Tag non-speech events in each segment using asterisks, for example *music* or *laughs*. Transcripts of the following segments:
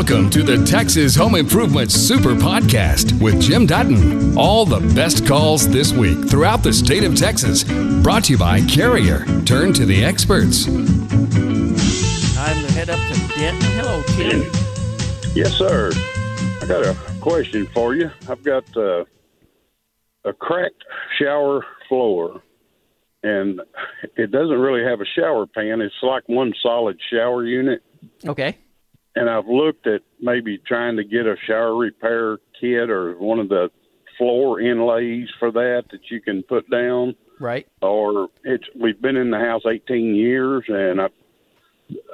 Welcome to the Texas Home Improvement Super Podcast with Jim Dutton. All the best calls this week throughout the state of Texas. Brought to you by Carrier. Turn to the experts. Time to head up to Denton. Hello, Tim. Yes, sir. I got a question for you. I've got uh, a cracked shower floor, and it doesn't really have a shower pan. It's like one solid shower unit. Okay. And I've looked at maybe trying to get a shower repair kit or one of the floor inlays for that that you can put down. Right. Or it's we've been in the house 18 years, and I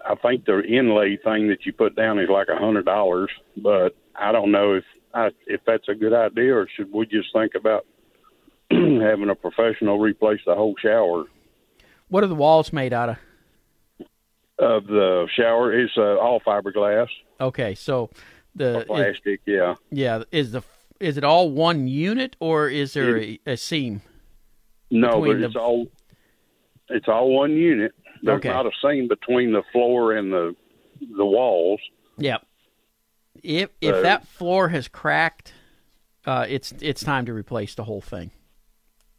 I think the inlay thing that you put down is like a hundred dollars, but I don't know if I, if that's a good idea or should we just think about *clears throat* having a professional replace the whole shower What are the walls made out of? Of the shower? It's uh, all fiberglass Okay, so the or is, plastic. yeah, yeah is the is it all one unit or is there a, a seam? no, but it's the- all it's all one unit. There's Okay. not a seam between the floor and the the walls. Yep. If if So- that floor has cracked, uh, it's it's time to replace the whole thing.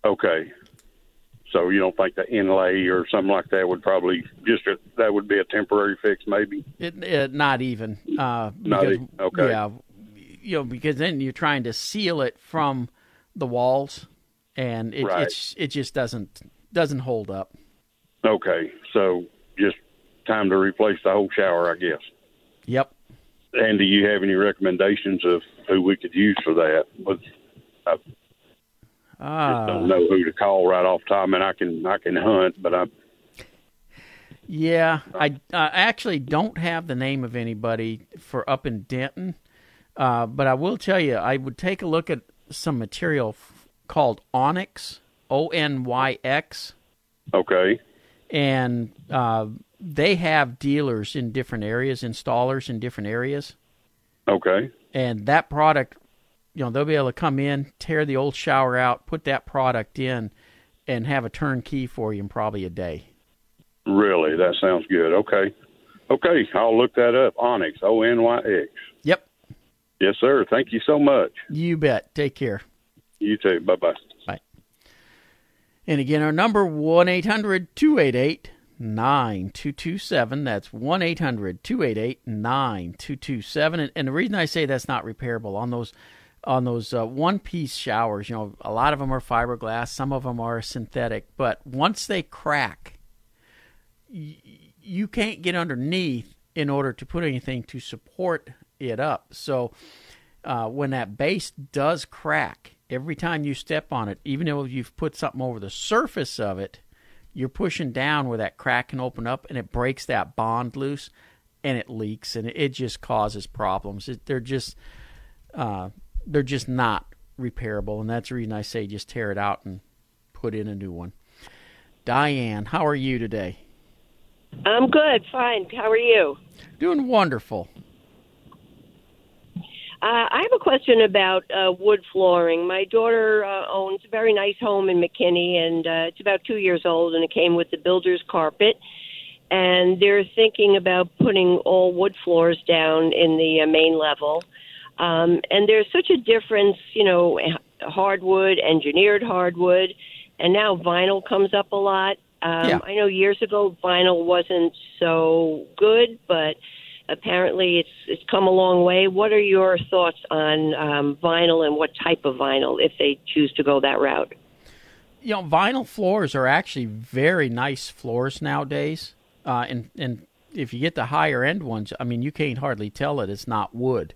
Okay. So you don't think the inlay or something like that would probably just a, that would be a temporary fix, maybe? It, it not even. Uh, Not because, e- okay. Yeah, you know, because then you're trying to seal it from the walls, and it Right. it's it just doesn't doesn't hold up. Okay. So just time to replace the whole shower, I guess. Yep. And do you have any recommendations of who we could use for that? But I just Ah, don't know who to call right off time, and I can I can hunt, but I yeah. I I actually don't have the name of anybody for up in Denton, uh, but I will tell you, I would take a look at some material f- called Onyx, O N Y X. okay. and uh, they have dealers in different areas, installers in different areas, Okay. and that product, you know, they'll be able to come in, tear the old shower out, put that product in, and have a turnkey for you in probably a day. Really, that sounds good. Okay. Okay, I'll look that up. Onyx, O N Y X. Yep, Yes, sir. Thank you so much. you bet. Take care. You too. Bye bye. Bye. And again, our number one eight hundred two eight eight nine two two seven. That's one eight hundred two eight eight nine two two seven. And and the reason I say that's not repairable on those on those uh, one piece showers, you know, a lot of them are fiberglass, some of them are synthetic, but once they crack, y- you can't get underneath in order to put anything to support it up. So uh, when that base does crack, every time you step on it, even though you've put something over the surface of it, you're pushing down where that crack can open up and it breaks that bond loose and it leaks and it just causes problems. It, they're just uh, they're just not repairable, and that's the reason I say just tear it out and put in a new one. Diane, how are you today? I'm good, fine. How are you? Doing wonderful. Uh, I have a question about uh, wood flooring. My daughter uh, owns a very nice home in McKinney, and uh, it's about two years old, and it came with the builder's carpet. And they're thinking about putting all wood floors down in the uh, main level. Um, and there's such a difference, you know, hardwood, engineered hardwood, and now vinyl comes up a lot. Um, Yeah. I know years ago vinyl wasn't so good, but apparently it's it's come a long way. What are your thoughts on um, vinyl and what type of vinyl if they choose to go that route? you know, vinyl floors are actually very nice floors nowadays. Uh, and and if you get the higher end ones, I mean, you can't hardly tell that it's not wood.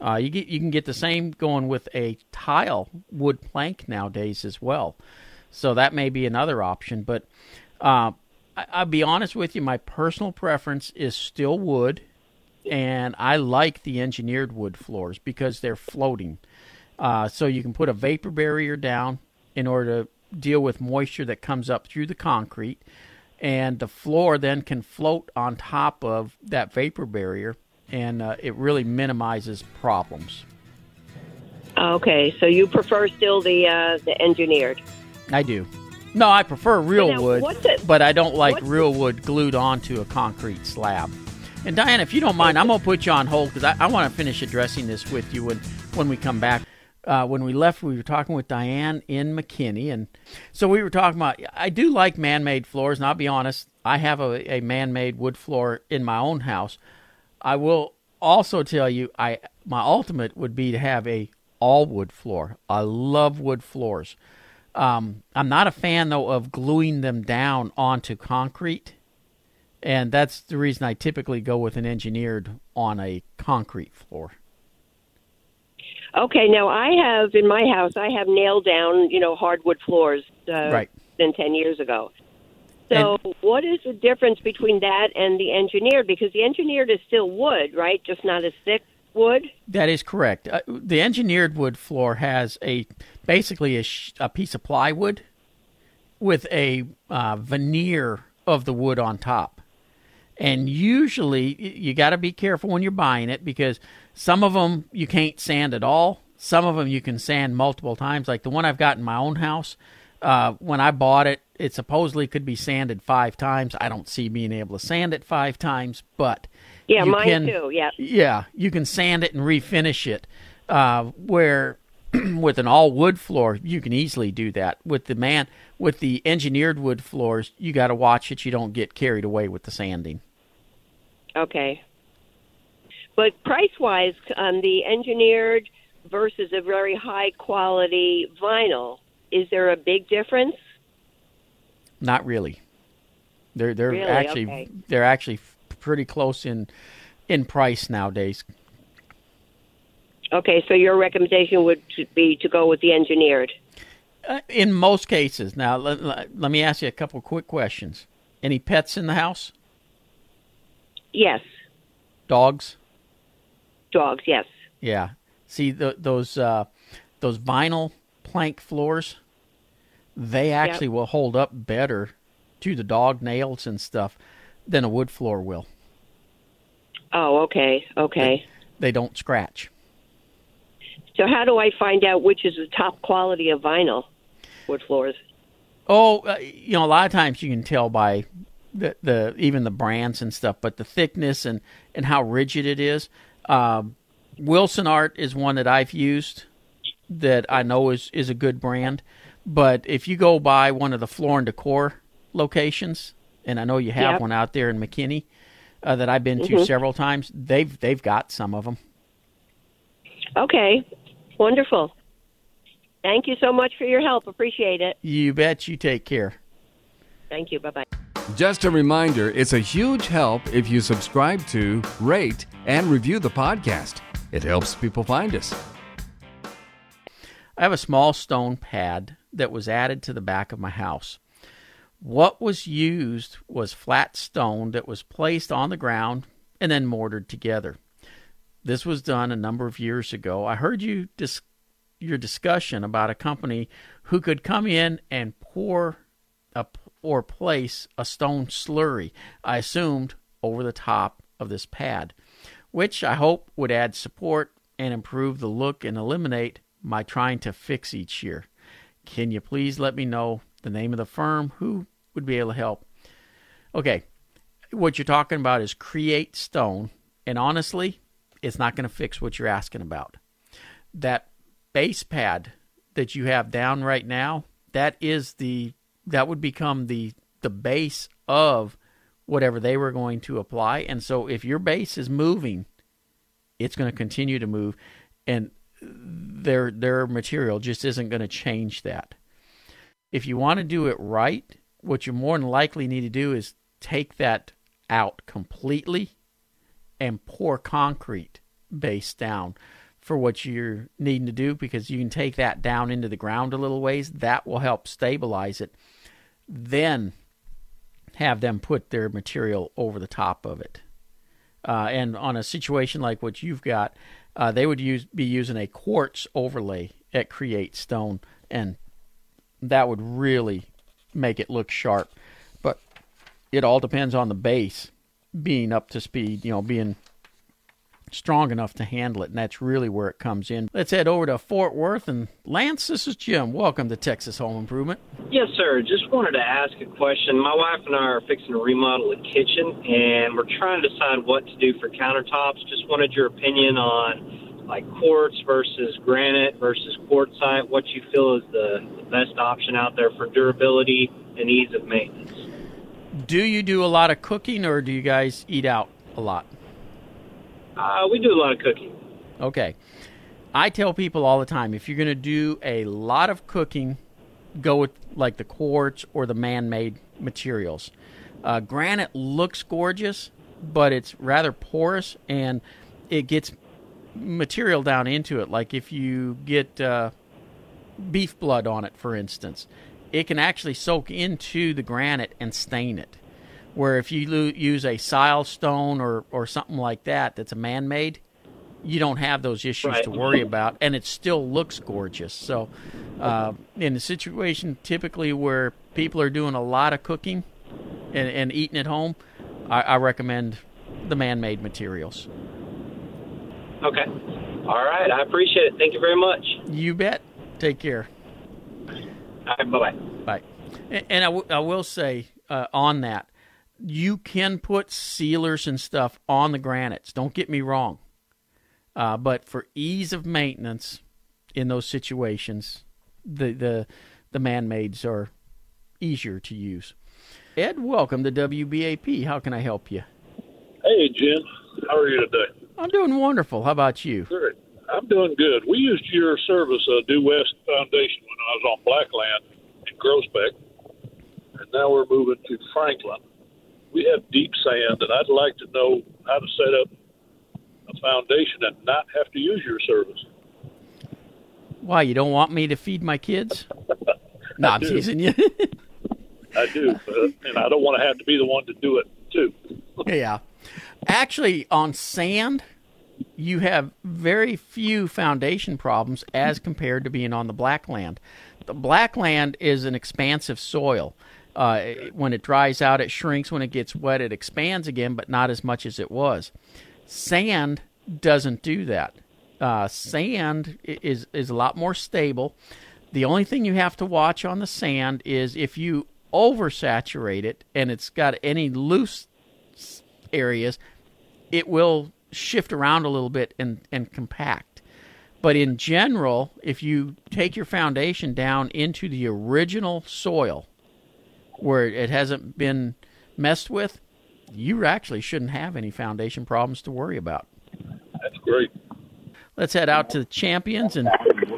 Uh, you get you can get the same going with a tile wood plank nowadays as well. So that may be another option. But uh, I, I'll be honest with you, my personal preference is still wood, and I like the engineered wood floors because they're floating. Uh, so you can put a vapor barrier down in order to deal with moisture that comes up through the concrete, and the floor then can float on top of that vapor barrier, and uh, it really minimizes problems. Okay, so you prefer still the uh, the engineered. I do. No, I prefer real Now, wood, but I don't like real wood glued onto a concrete slab. And Diana, if you don't mind, I'm gonna put you on hold because I, I want to finish addressing this with you when when we come back. Uh, when we left, we were talking with Diane in McKinney, and so we were talking about. I do like man-made floors, and I'll be honest, I have a, a man-made wood floor in my own house. I will also tell you, I my ultimate would be to have a all wood floor. I love wood floors. Um, I'm not a fan though of gluing them down onto concrete, and that's the reason I typically go with an engineered on a concrete floor. Okay, now I have in my house I have nailed down, you know, hardwood floors uh, Right. than 10 years ago. So, what is the difference between that and the engineered because the engineered is still wood, right? Just not as thick wood? That is correct. Uh, the engineered wood floor has a basically a, sh- a piece of plywood with a uh, veneer of the wood on top. And usually you got to be careful when you're buying it because some of them you can't sand at all. Some of them you can sand multiple times. Like the one I've got in my own house, uh, when I bought it, it supposedly could be sanded five times. I don't see being able to sand it five times, but Yeah, you mine can- too. Yeah. yeah, you can sand it and refinish it. Uh, where *clears throat* with an all wood floor, you can easily do that. With the man, with the engineered wood floors, you got to watch that you don't get carried away with the sanding. Okay. But price wise, um, the engineered versus a very high quality vinyl, is there a big difference? Not really. They're they're Really? actually Okay. they're actually pretty close in in price nowadays. Okay, so your recommendation would be to go with the engineered. Uh, in most cases. Now, let, let, let me ask you a couple quick questions. Any pets in the house? Yes, Dogs? dogs. Yes. Yeah. See the, those uh, those vinyl plank floors, they actually will hold up better to the dog nails and stuff than a wood floor will. Oh, okay, okay. They don't scratch. So how do I find out which is the top quality of vinyl wood floors? Oh, uh, you know, a lot of times you can tell by the, the even the brands and stuff, but the thickness and and how rigid it is. Um, Wilsonart is one that I've used that I know is is a good brand. But if you go by one of the Floor and Decor locations, and I know you have Yep. one out there in McKinney uh, that I've been to several times, they've they've got some of them. Okay, wonderful. Thank you so much for your help. Appreciate it. You bet. You take care. Thank you. Bye bye. Just a reminder it's a huge help if you subscribe to, rate, and review the podcast. It helps people find us. I have a small stone pad that was added to the back of my house. What was used was flat stone that was placed on the ground and then mortared together. This was done a number of years ago. I heard you dis- your discussion about a company who could come in and pour a, or place a stone slurry, I assumed, over the top of this pad, which I hope would add support and improve the look and eliminate my trying to fix each year. Can you please let me know the name of the firm who would be able to help? Okay, what you're talking about is Create Stone, and honestly, it's not going to fix what you're asking about. That base pad that you have down right now, that is the that would become the the base of whatever they were going to apply. And so if your base is moving, it's going to continue to move and their their material just isn't going to change that. If you want to do it right, what you more than likely need to do is take that out completely and pour concrete base down for what you're needing to do because you can take that down into the ground a little ways. That will help stabilize it. Then have them put their material over the top of it. Uh, and on a situation like what you've got, uh, they would use be using a quartz overlay at Create Stone, and that would really make it look sharp. But it all depends on the base being up to speed, you know, being strong enough to handle it, and that's really where it comes in. Let's head over to Fort Worth and Lance. This is Jim. Welcome to Texas Home Improvement. Yes, sir. Just wanted to ask a question. My wife and I are fixing to remodel a kitchen, and we're trying to decide what to do for countertops. Just wanted your opinion on like quartz versus granite versus quartzite. What you feel is the, the best option out there for durability and ease of maintenance. Do you do a lot of cooking, or do you guys eat out a lot? Uh, we do a lot of cooking. Okay. I tell people all the time if you're going to do a lot of cooking, go with like the quartz or the man made materials. Uh, granite looks gorgeous, but it's rather porous and it gets material down into it. Like if you get uh, beef blood on it, for instance, it can actually soak into the granite and stain it. Where if you lo- use a silestone or, or something like that that's a man made, you don't have those issues Right. to worry about, and it still looks gorgeous. So, uh, in a situation typically where people are doing a lot of cooking and, and eating at home, I, I recommend the man made materials. Okay. All right. I appreciate it. Thank you very much. You bet. Take care. All right. Bye bye. And I, w- I will say uh, on that, you can put sealers and stuff on the granites. Don't get me wrong. Uh, but for ease of maintenance in those situations, the the the man-mades are easier to use. Ed, welcome to WBAP. How can I help you? Hey, Jim. How are you today? I'm doing wonderful. How about you? Good. I'm doing good. We used your service, uh, Due West Foundation, when I was on Blackland in Groesbeck, and now we're moving to Franklin. We have deep sand, and I'd like to know how to set up a foundation and not have to use your service. Why you don't want me to feed my kids? *laughs* no, I'm do. teasing you. I do, and I don't want to have to be the one to do it too. *laughs* Yeah. Actually, on sand, you have very few foundation problems as compared to being on the black land. The black land is an expansive soil. Uh, when it dries out, it shrinks. When it gets wet, it expands again, but not as much as it was. Sand doesn't do that. Uh, sand is is a lot more stable. The only thing you have to watch on the sand is if you oversaturate it and it's got any loose areas, it will shift around a little bit and, and compact. But in general, if you take your foundation down into the original soil where it hasn't been messed with, you actually shouldn't have any foundation problems to worry about. That's great. Let's head out to the champions. And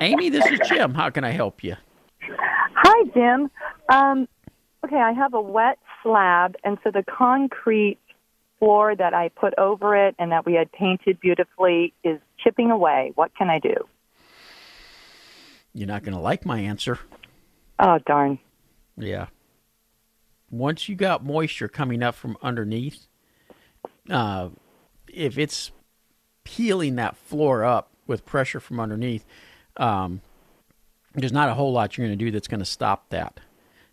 Amy, this is Jim. How can I help you? Hi, Jim. Um, okay, I have a wet slab, and so the concrete floor that I put over it and that we had painted beautifully is chipping away. What can I do? You're not going to like my answer. Oh, darn. Yeah. Once you got moisture coming up from underneath, uh, if it's peeling that floor up with pressure from underneath, um, there's not a whole lot you're going to do that's going to stop that.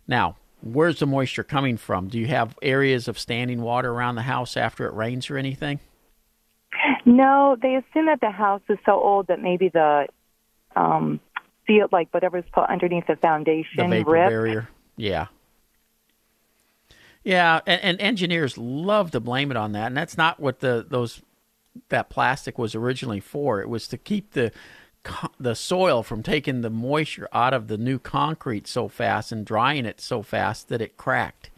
Now, where's the moisture coming from? Do you have areas of standing water around the house after it rains or anything? No, they assume that the house is so old that maybe the um, field, like whatever's put underneath the The foundation, vapor ripped. barrier. Yeah. Yeah, and, and engineers love to blame it on that, and that's not what the those that plastic was originally for. It was to keep the the soil from taking the moisture out of the new concrete so fast and drying it so fast that it cracked.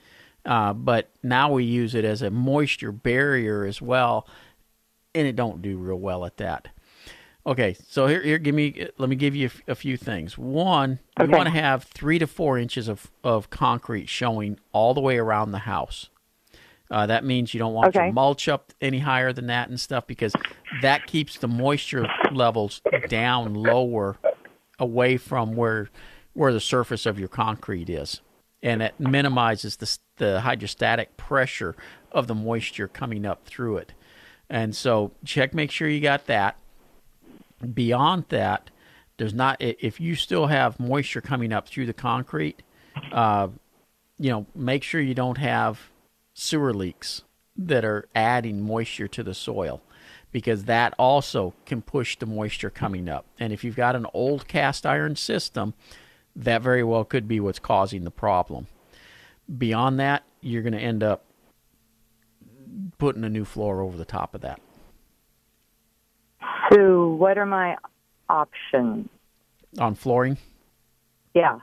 Uh, but now we use it as a moisture barrier as well, and it don't do real well at that. Okay, so here, here, give me, let me give you a f- a few things. One, you want to have three to four inches of, of concrete showing all the way around the house. Uh, that means you don't want your Okay. mulch up any higher than that and stuff because that keeps the moisture levels down lower, away from where where the surface of your concrete is, and it minimizes the the hydrostatic pressure of the moisture coming up through it. And so check, make sure you got that beyond that, there's not if you still have moisture coming up through the concrete, uh, you know, make sure you don't have sewer leaks that are adding moisture to the soil. because that also can push the moisture coming up. And if you've got an old cast iron system, that very well could be what's causing the problem. Beyond that, you're going to end up putting a new floor over the top of that. So, what are my options? On flooring? Yeah.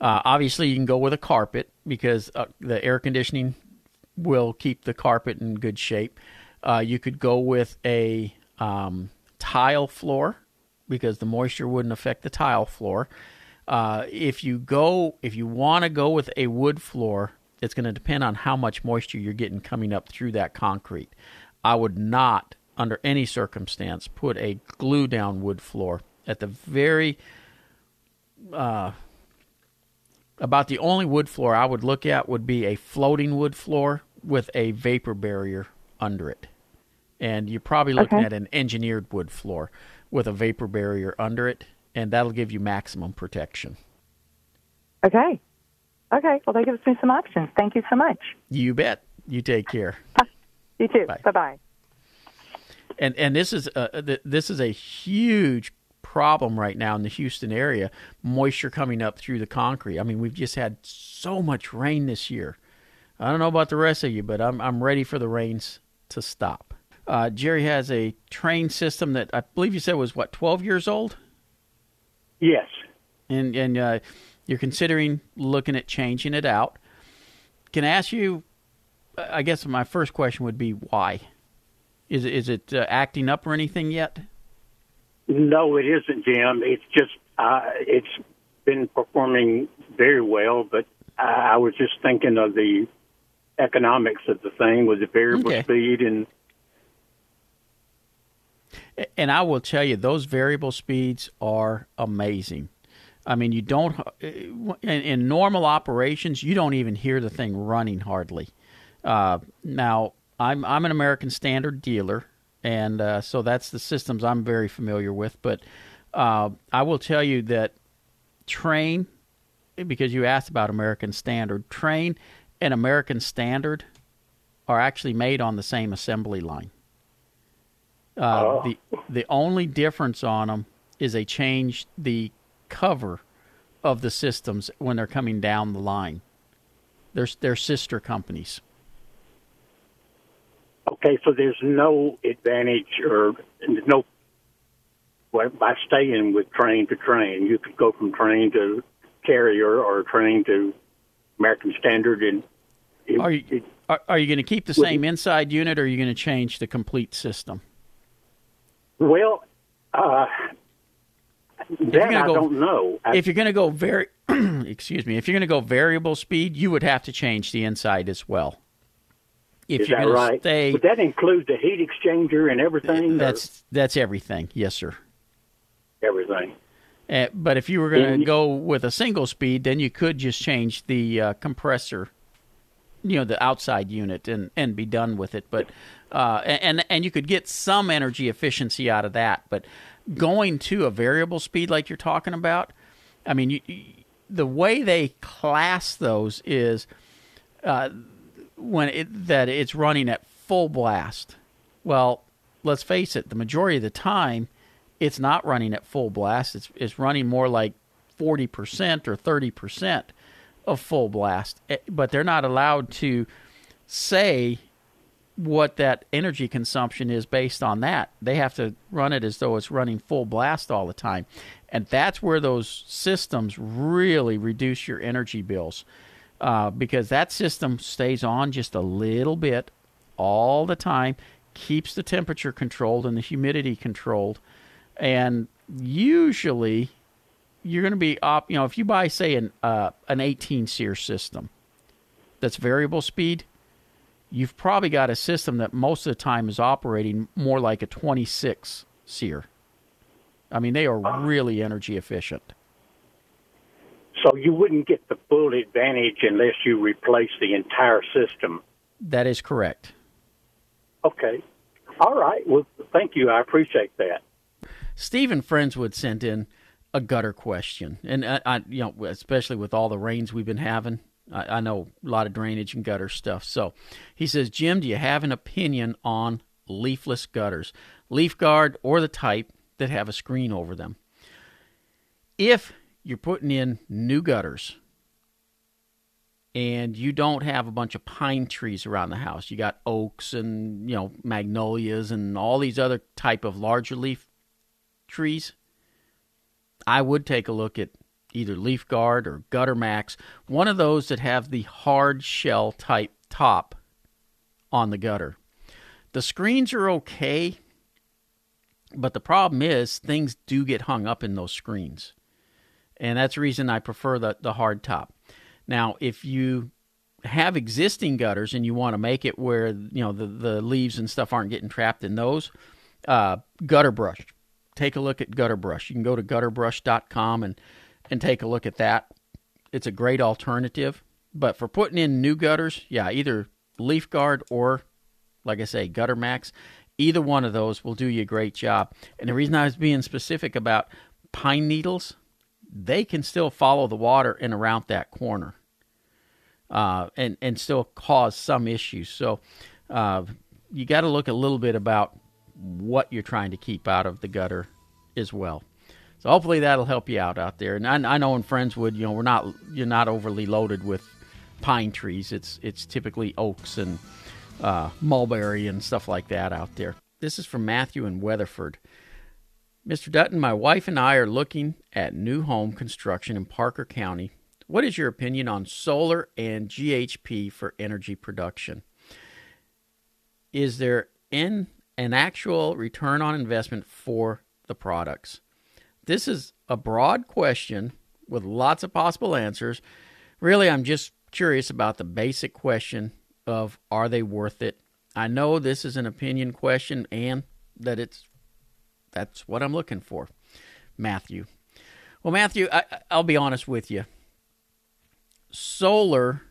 Uh, obviously, you can go with a carpet because uh, the air conditioning will keep the carpet in good shape. Uh, you could go with a um, tile floor because the moisture wouldn't affect the tile floor. Uh, if you go, if you want to go with a wood floor, it's going to depend on how much moisture you're getting coming up through that concrete. I would not, under any circumstance, put a glue down wood floor at the very uh, about the only wood floor I would look at would be a floating wood floor with a vapor barrier under it. And you're probably looking Okay. at an engineered wood floor with a vapor barrier under it, and that'll give you maximum protection. Okay. Okay. Well, that gives me some options. Thank you so much. You bet. You take care. *laughs* You too. Bye. Bye bye. And and this is a, this is a huge problem right now in the Houston area. Moisture coming up through the concrete. I mean, we've just had so much rain this year. I don't know about the rest of you, but I'm I'm ready for the rains to stop. Uh, Jerry has a Trane system that I believe you said was what 12 years old, Yes. and and uh, you're considering looking at changing it out. Can I ask you? I guess my first question would be why. Is it is it uh, acting up or anything yet? No, it isn't, Jim. It's just uh, it's been performing very well, but I, I was just thinking of the economics of the thing with the variable Okay. speed and And I will tell you, those variable speeds are amazing. I mean, you don't uh, in, in normal operations, you don't even hear the thing running hardly. Uh, now, I'm I'm an American Standard dealer, and uh, so that's the systems I'm very familiar with. But uh, I will tell you that Trane, because you asked about American Standard, Trane and American Standard are actually made on the same assembly line. Uh, The the only difference on them is they change the cover of the systems when they're coming down the line. They're they're sister companies. Okay, so there's no advantage or there's no well, by staying with Trane to Trane. You could go from Trane to carrier or Trane to American Standard, and it, Are you it, are, are you going to keep the same inside unit, or are you going to change the complete system? well. Uh, that I go- don't know. I, if you're going to go very, *clears throat* excuse me, if you're going to go variable speed, you would have to change the inside as well. If is you're going right? to stay, Would that include the heat exchanger and everything? or that's that's everything. Yes, sir. everything. Uh, but if you were going to go with a single speed, then you could just change the uh, compressor, you know, the outside unit, and, and be done with it. But uh, and and you could get some energy efficiency out of that. But going to a variable speed like you're talking about, I mean, you, you- the way they class those is uh, when it that it's running at full blast. Well, let's face it, the majority of the time it's not running at full blast. It's it's running more like 40% or 30% of full blast. Eh, But they're not allowed to say what that energy consumption is based on that. They have to run it as though it's running full blast all the time. And that's where those systems really reduce your energy bills uh, because that system stays on just a little bit all the time, keeps the temperature controlled and the humidity controlled. And usually you're going to be op, you know, if you buy say an uh, an 18 seer system that's variable speed, you've probably got a system that most of the time is operating more like a 26 seer. I mean, they are really energy efficient. So you wouldn't get the full advantage unless you replace the entire system. That is correct. Okay. All right. Well, thank you. I appreciate that. Stephen Friendswood sent in a gutter question, and I, I, you know, especially with all the rains we've been having, I, I know a lot of drainage and gutter stuff. So he says, Jim, do you have an opinion on leafless gutters, leaf guard or the type that have a screen over them. If you're putting in new gutters and you don't have a bunch of pine trees around the house, you got oaks and, you know, magnolias and all these other type of larger leaf trees, I would take a look at either Leaf Guard or Gutter Max, one of those that have the hard shell type top on the gutter. The screens are okay, but the problem is things do get hung up in those screens. And that's the reason I prefer the, the hard top. Now, if you have existing gutters and you want to make it where you know the, the leaves and stuff aren't getting trapped in those, uh, gutter brush. Take a look at gutter brush. You can go to gutterbrush.com and and take a look at that. It's a great alternative. But for putting in new gutters, yeah, either Leaf Guard or, like I say, Gutter Max, either one of those will do you a great job. And the reason I was being specific about pine needles, they can still follow the water and around that corner. Uh, and and still cause some issues. So uh, you got to look a little bit about what you're trying to keep out of the gutter as well. So hopefully that'll help you out out there. And I, I know in Friendswood, you know, we're not you're not overly loaded with pine trees. It's it's typically oaks and uh, mulberry and stuff like that out there. This is from Matthew in Weatherford. Mr. Dutton, my wife and I are looking at new home construction in Parker County. What is your opinion on solar and GHP for energy production? Is there in an actual return on investment for the products? This is a broad question with lots of possible answers. Really, I'm just curious about the basic question of are they worth it? I know this is an opinion question and that it's that's what I'm looking for. Matthew. Well, Matthew, I, I'll be honest with you. Solar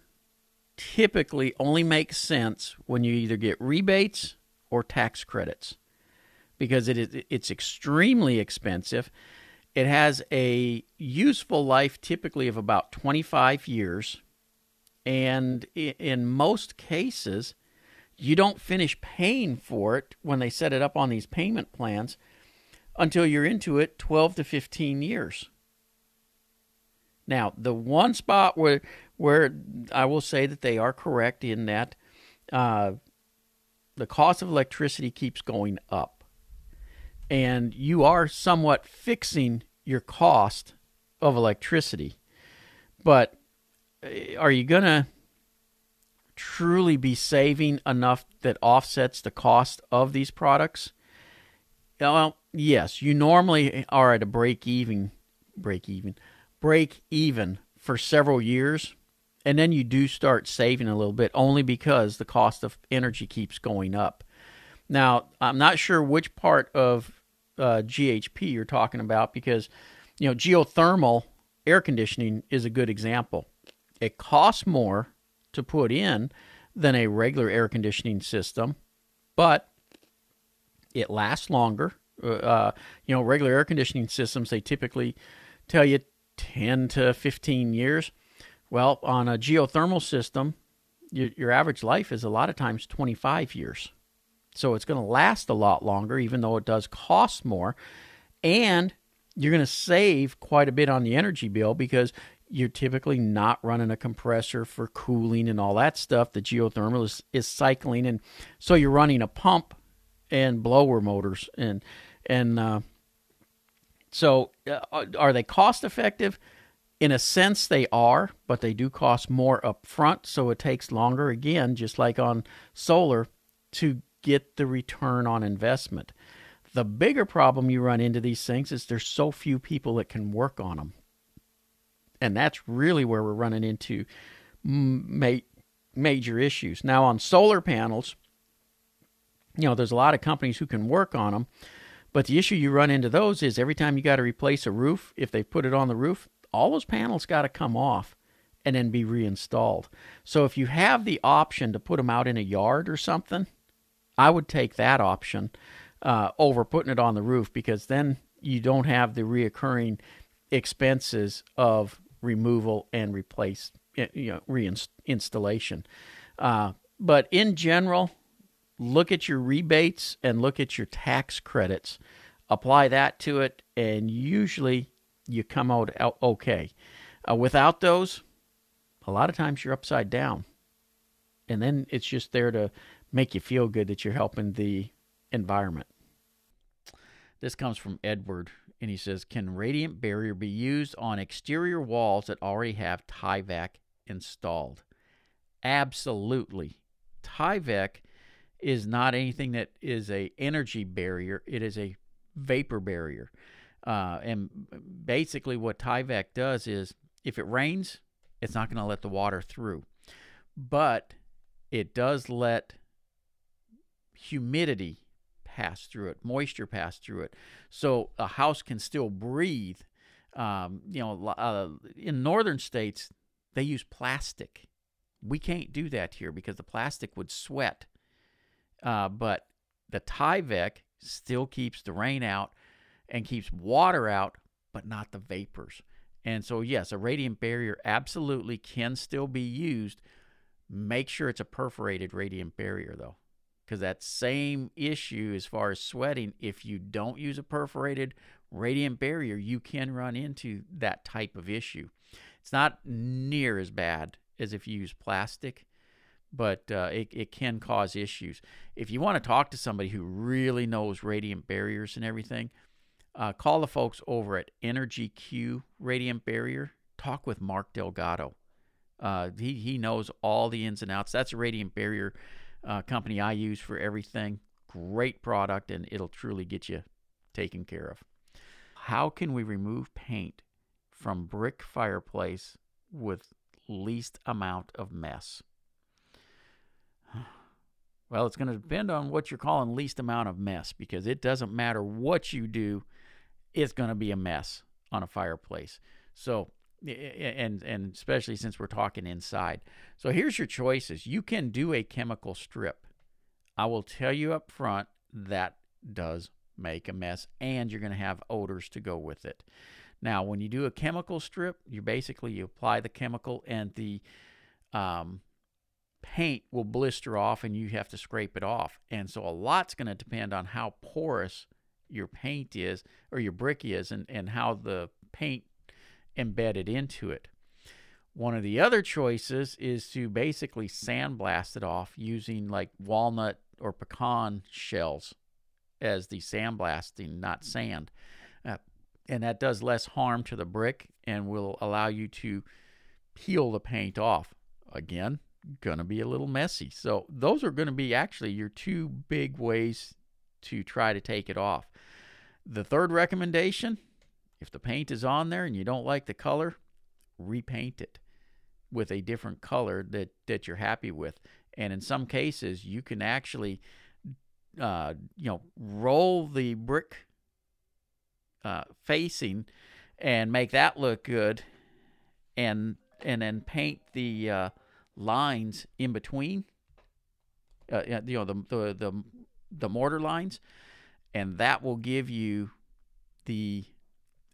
typically only makes sense when you either get rebates or tax credits because it is it's extremely expensive it has a useful life typically of about 25 years. And in most cases, you don't finish paying for it when they set it up on these payment plans until you're into it 12 to 15 years. Now, the one spot where where I will say that they are correct in that uh, the cost of electricity keeps going up, and you are somewhat fixing your cost of electricity. But eh, are you to truly be saving enough that offsets the cost of these products? Well, yes, you normally are at a break even, break even, break even for several years, and then you do start saving a little bit only because the cost of energy keeps going up. Now, I'm not sure which part of uh, GHP you're talking about because you know geothermal air conditioning is a good example. It costs more to put in than a regular air conditioning system, but it lasts longer. Uh, you know, regular air conditioning systems they typically tell you 10 to 15 years. Well, on a geothermal system, your, your average life is a lot of times 25 years. So it's going to last a lot longer, even though it does cost more. And you're going to save quite a bit on the energy bill because you're typically not running a compressor for cooling and all that stuff. The geothermal is, is cycling, and so you're running a pump and blower motors, and and uh, so uh, are they cost effective? In a sense, they are, but they do cost more up front, so it takes longer. Again, just like on solar, to get the return on investment. The bigger problem you run into these things is there's so few people that can work on them. And that's really where we're running into ma- major issues. Now, on solar panels, you know, there's a lot of companies who can work on them, but the issue you run into those is every time you got to replace a roof, if they put it on the roof, all those panels got to come off and then be reinstalled. So if you have the option to put them out in a yard or something, I would take that option uh, over putting it on the roof because then you don't have the reoccurring expenses of removal and replace, you know, reinstallation. Uh, but in general, look at your rebates and look at your tax credits. Apply that to it, and usually you come out okay. Uh, without those, a lot of times you're upside down. And then it's just there to make you feel good that you're helping the environment. This comes from Edward, and he says Can radiant barrier be used on exterior walls that already have Tyvek installed? Absolutely. Tyvek is not anything that is a energy barrier, it is a vapor barrier. Uh, and basically, what Tyvek does is if it rains, it's not going to let the water through. But it does let humidity pass through it, moisture pass through it. So a house can still breathe. Um, you know, uh, in northern states, they use plastic. We can't do that here because the plastic would sweat. Uh, but the Tyvek still keeps the rain out and keeps water out, but not the vapors. And so, yes, a radiant barrier absolutely can still be used. Make sure it's a perforated radiant barrier, though, because that same issue as far as sweating, if you don't use a perforated radiant barrier, you can run into that type of issue. It's not near as bad as if you use plastic, but uh, it, it can cause issues. If you want to talk to somebody who really knows radiant barriers and everything, uh, call the folks over at Energy Q Radiant Barrier. Talk with Mark Delgado. Uh, he, he knows all the ins and outs. That's a radiant barrier uh, company I use for everything. Great product, and it'll truly get you taken care of. How can we remove paint from brick fireplace with least amount of mess? Well, it's going to depend on what you're calling least amount of mess because it doesn't matter what you do it's going to be a mess on a fireplace. So, and and especially since we're talking inside. So here's your choices. You can do a chemical strip. I will tell you up front that does make a mess and you're going to have odors to go with it. Now, when you do a chemical strip, you basically you apply the chemical and the um, paint will blister off and you have to scrape it off. And so a lot's going to depend on how porous your paint is or your brick is and, and how the paint embedded into it. One of the other choices is to basically sandblast it off using like walnut or pecan shells as the sandblasting, not sand. Uh, and that does less harm to the brick and will allow you to peel the paint off. Again, going to be a little messy. So, those are going to be actually your two big ways to try to take it off. The third recommendation if the paint is on there and you don't like the color, repaint it with a different color that, that you're happy with. And in some cases, you can actually, uh, you know, roll the brick uh, facing and make that look good, and and then paint the uh, lines in between. Uh, you know, the the the the mortar lines, and that will give you the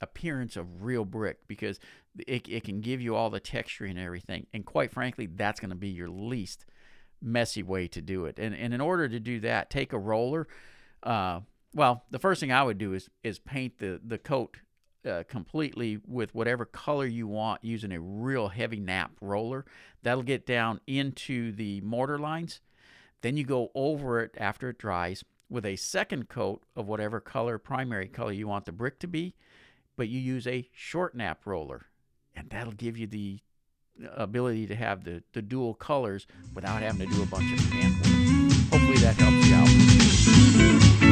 appearance of real brick because it, it can give you all the texture and everything. And quite frankly, that's going to be your least messy way to do it. And, and in order to do that, take a roller. Uh, well, the first thing I would do is is paint the the coat uh, completely with whatever color you want using a real heavy nap roller. That'll get down into the mortar lines. Then you go over it after it dries with a second coat of whatever color, primary color you want the brick to be, but you use a short nap roller. And that'll give you the ability to have the, the dual colors without having to do a bunch of hand work. Hopefully that helps you out.